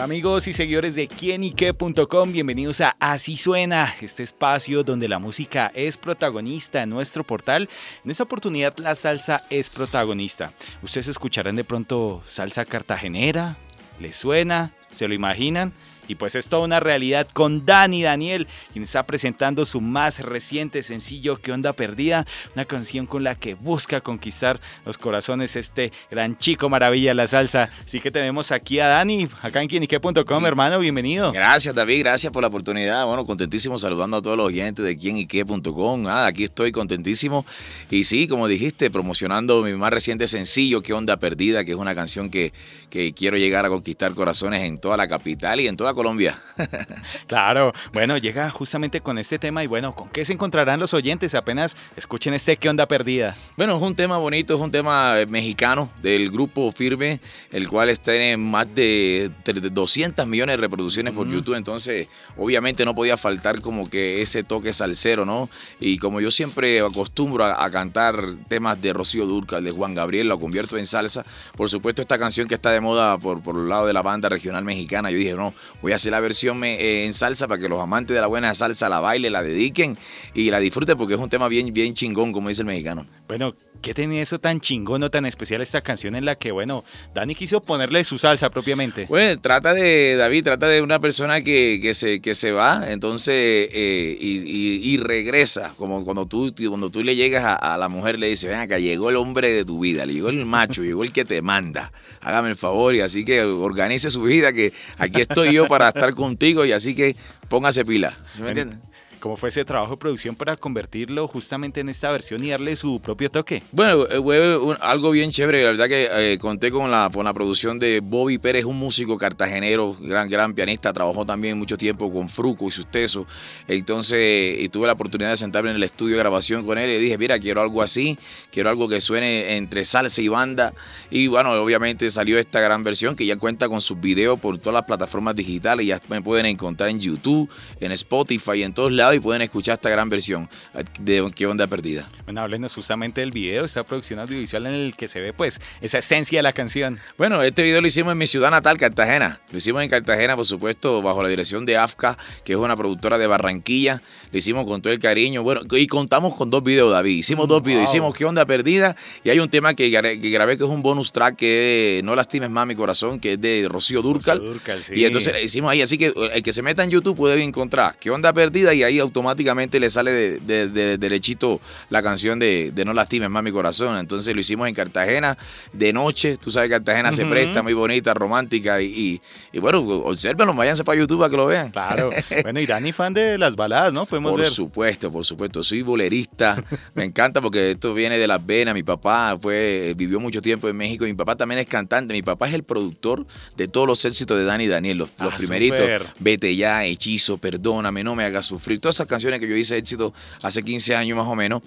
Amigos y seguidores de quienique.com, bienvenidos a Así Suena, este espacio donde la música es protagonista en nuestro portal. En esta oportunidad la salsa es protagonista. Ustedes escucharán de pronto salsa cartagenera, ¿les suena? ¿Se lo imaginan? Y pues es toda una realidad con Dani Daniel, quien está presentando su más reciente sencillo Que Onda Perdida, una canción con la que busca conquistar los corazones este gran chico maravilla la salsa. Así que tenemos aquí a Dani, acá en quienique.com, hermano, bienvenido. Gracias David, gracias por la oportunidad. Bueno, contentísimo saludando a todos los oyentes de quienique.com. Nada, aquí estoy contentísimo. Y sí, como dijiste, promocionando mi más reciente sencillo Que Onda Perdida, que es una canción que, que quiero llegar a conquistar corazones en toda la capital y en toda Colombia. claro, bueno, llega justamente con este tema y bueno, ¿con qué se encontrarán los oyentes apenas escuchen este qué onda perdida? Bueno, es un tema bonito, es un tema mexicano del grupo Firme, el cual tiene más de 200 millones de reproducciones por YouTube, entonces obviamente no podía faltar como que ese toque salsero, ¿no? Y como yo siempre acostumbro a, cantar temas de Rocío Durcal, de Juan Gabriel, lo convierto en salsa, por supuesto esta canción que está de moda por, por el lado de la banda regional mexicana, yo dije, no, voy a hacer la versión eh, en salsa para que los amantes de la buena salsa la bailen, la dediquen y la disfruten porque es un tema bien, bien chingón, como dice el mexicano. Bueno, ¿qué tiene eso tan chingón o tan especial esta canción en la que, bueno, Dani quiso ponerle su salsa propiamente? Bueno, trata de, David, trata de una persona que, que se, que se va, entonces, eh, y, regresa, como cuando tú, cuando tú le llegas a, a la mujer, le dices, ven acá, llegó el hombre de tu vida, le llegó el macho, llegó el que te manda, hágame el favor, y así que organice su vida, que aquí estoy yo para para estar contigo y así que póngase pila. ¿Me entiendes? ¿Cómo fue ese trabajo de producción para convertirlo justamente en esta versión y darle su propio toque? Bueno, eh, fue algo bien chévere. La verdad que eh, conté con la, con la producción de Bobby Pérez, un músico cartagenero, gran, gran pianista. Trabajó también mucho tiempo con Fruco y Susteso. Entonces, y tuve la oportunidad de sentarme en el estudio de grabación con él y dije, mira, quiero algo así, quiero algo que suene entre salsa y banda. Y bueno, obviamente salió esta gran versión que ya cuenta con sus videos por todas las plataformas digitales. Ya me pueden encontrar en YouTube, en Spotify, y en todos lados y pueden escuchar esta gran versión de ¿Qué onda perdida? Bueno, háblenos justamente del video, esta producción audiovisual en el que se ve pues esa esencia de la canción. Bueno, este video lo hicimos en mi ciudad natal, Cartagena. Lo hicimos en Cartagena, por supuesto, bajo la dirección de AFCA, que es una productora de Barranquilla. Lo hicimos con todo el cariño. Bueno, y contamos con dos videos, David. Hicimos dos videos. Hicimos ¿Qué onda perdida? Y hay un tema que, grabé que es un bonus track que es No lastimes más mi corazón, que es de Rocío Durcal. Rocío Durcal sí. Y entonces hicimos ahí. Así que el que se meta en YouTube puede encontrar ¿Qué onda perdida? Y ahí automáticamente le sale de, derechito la canción de, No lastimes más mi corazón. Entonces lo hicimos en Cartagena de noche. Tú sabes, Cartagena se presta, muy bonita, romántica. Y, y, bueno, obsérvenlo, váyanse para YouTube para que lo vean. Claro. Bueno, y Dani fan de las baladas, ¿no? por supuesto, por supuesto. Soy bolerista. Me encanta porque esto viene de las venas. Mi papá fue, vivió mucho tiempo en México. Mi papá también es cantante. Mi papá es el productor de todos los éxitos de Dani Daniel. Los, ah, primeritos. Vete ya, Hechizo, Perdóname, No me hagas sufrir. Todas esas canciones que yo hice éxito hace 15 años más o menos.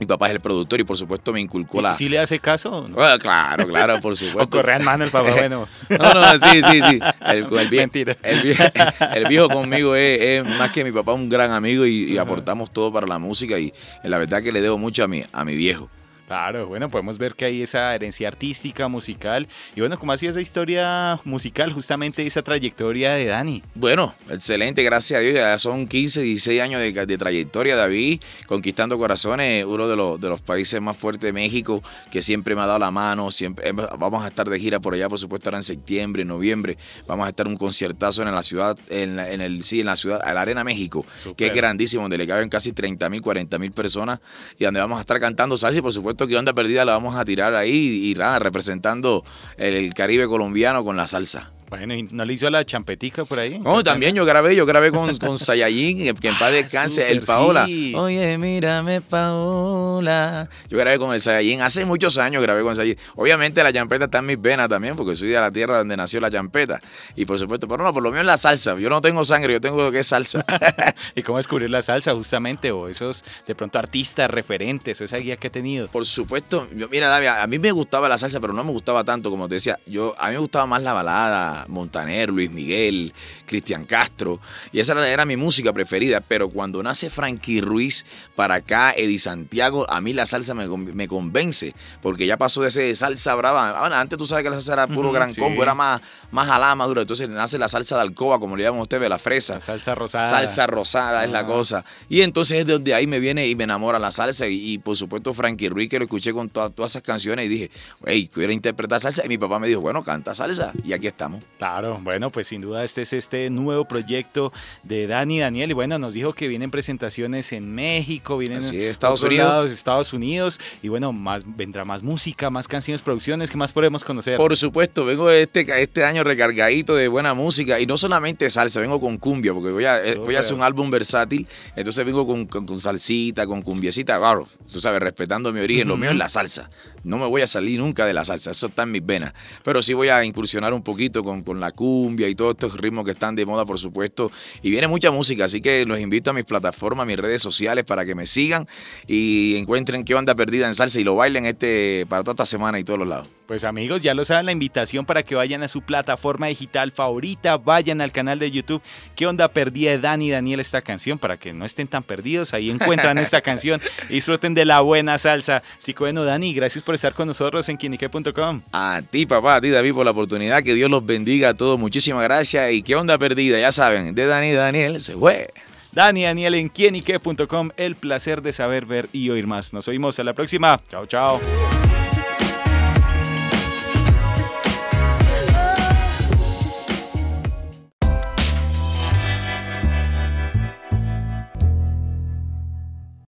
Mi papá es el productor y por supuesto me inculcó la. ¿Sí le hace caso? claro, claro, por supuesto. o correa en mano el papá, bueno. no, no, sí, sí, sí. El, Mentira. El, viejo conmigo es, más que mi papá, un gran amigo y, aportamos todo para la música y la verdad que le debo mucho a mi, a mi viejo. Claro, bueno, podemos ver que hay esa herencia artística, musical. Y bueno, ¿cómo ha sido esa historia musical, justamente esa trayectoria de Dani? Bueno, excelente, gracias a Dios. Ya son 15, 16 años de, trayectoria, David, conquistando corazones, uno de los, de los países más fuertes de México, que siempre me ha dado la mano. Siempre, vamos a estar de gira por allá, por supuesto, ahora en septiembre, en noviembre. Vamos a estar un conciertazo en la ciudad, en, el, sí, en la ciudad, en la Arena México, que es grandísimo, donde le caben casi 30 mil, 40 mil personas y donde vamos a estar cantando salsa y, por supuesto, que onda perdida la vamos a tirar ahí y nada, representando el Caribe colombiano con la salsa. Bueno, ¿y no le hizo la champetica por ahí? No, también yo grabé, yo grabé con, con Sayayin, que, en paz Ah, descanse, el Paola. sí. Oye, mírame, Paola. Yo grabé con el Sayayin, hace muchos años grabé con Sayayin. Obviamente la champeta está en mis venas también, porque soy de la tierra donde nació la champeta. Y por supuesto, pero no, por lo menos la salsa. Yo no tengo sangre, yo tengo lo que es salsa. ¿Y cómo descubrir la salsa justamente? O esos, de pronto, artistas referentes, o esa guía que he tenido. Por supuesto, yo, mira, David, a mí me gustaba la salsa, pero no me gustaba tanto, como te decía. Yo, a mí me gustaba más la balada, Montaner, Luis Miguel, Cristian Castro, y esa era, mi música preferida. Pero cuando nace Frankie Ruiz para acá, Eddie Santiago, a mí la salsa me, con- me convence, porque ya pasó de ese salsa brava. Bueno, antes tú sabes que la salsa era puro gran sí. combo, era más, más jalada, más dura. Entonces nace la salsa de alcoba, como le llaman ustedes, la fresa. La salsa rosada. Salsa rosada es la cosa. Y entonces es donde ahí me viene y me enamora la salsa. Y, y, por supuesto Frankie Ruiz, que lo escuché con todas todas esas canciones y dije, hey, quiero interpretar salsa. Y mi papá me dijo, bueno, canta salsa. Y aquí estamos. Claro, bueno, pues sin duda este es este nuevo proyecto de Dani Daniel y bueno, nos dijo que vienen presentaciones en México, vienen Así es, Estados Unidos. lados, Estados Unidos y bueno, más vendrá más música, más canciones, producciones, ¿qué más podemos conocer? Por supuesto, vengo este, este año recargadito de buena música. Y no solamente salsa, vengo con cumbia, porque voy a, eh, voy a hacer un álbum versátil. Entonces vengo con, con- con salsita, con cumbiecita. Claro, tú sabes, respetando mi origen. Lo mío es la salsa. No me voy a salir nunca de la salsa. Eso está en mis venas. Pero sí voy a incursionar un poquito con, con la cumbia y todos estos ritmos que están de moda, por supuesto. Y viene mucha música, así que los invito a mis plataformas, a mis redes sociales para que me sigan y encuentren qué onda perdida en salsa y lo bailen este para toda esta semana y todos los lados. Pues amigos, ya lo saben, la invitación para que vayan a su plataforma digital favorita, vayan al canal de YouTube, ¿qué onda perdida de Dani Daniel esta canción? Para que no estén tan perdidos, ahí encuentran esta canción, y disfruten de la buena salsa. Así que bueno, Dani, gracias por estar con nosotros en quienique.com. A ti, papá, a ti, David, por la oportunidad. Que Dios los bendiga a todos. Muchísimas gracias. Y qué onda perdida, ya saben, de Dani Daniel se fue. Dani Daniel en quienique.com, el placer de saber, ver y oír más. Nos oímos a la próxima. Chao, chao.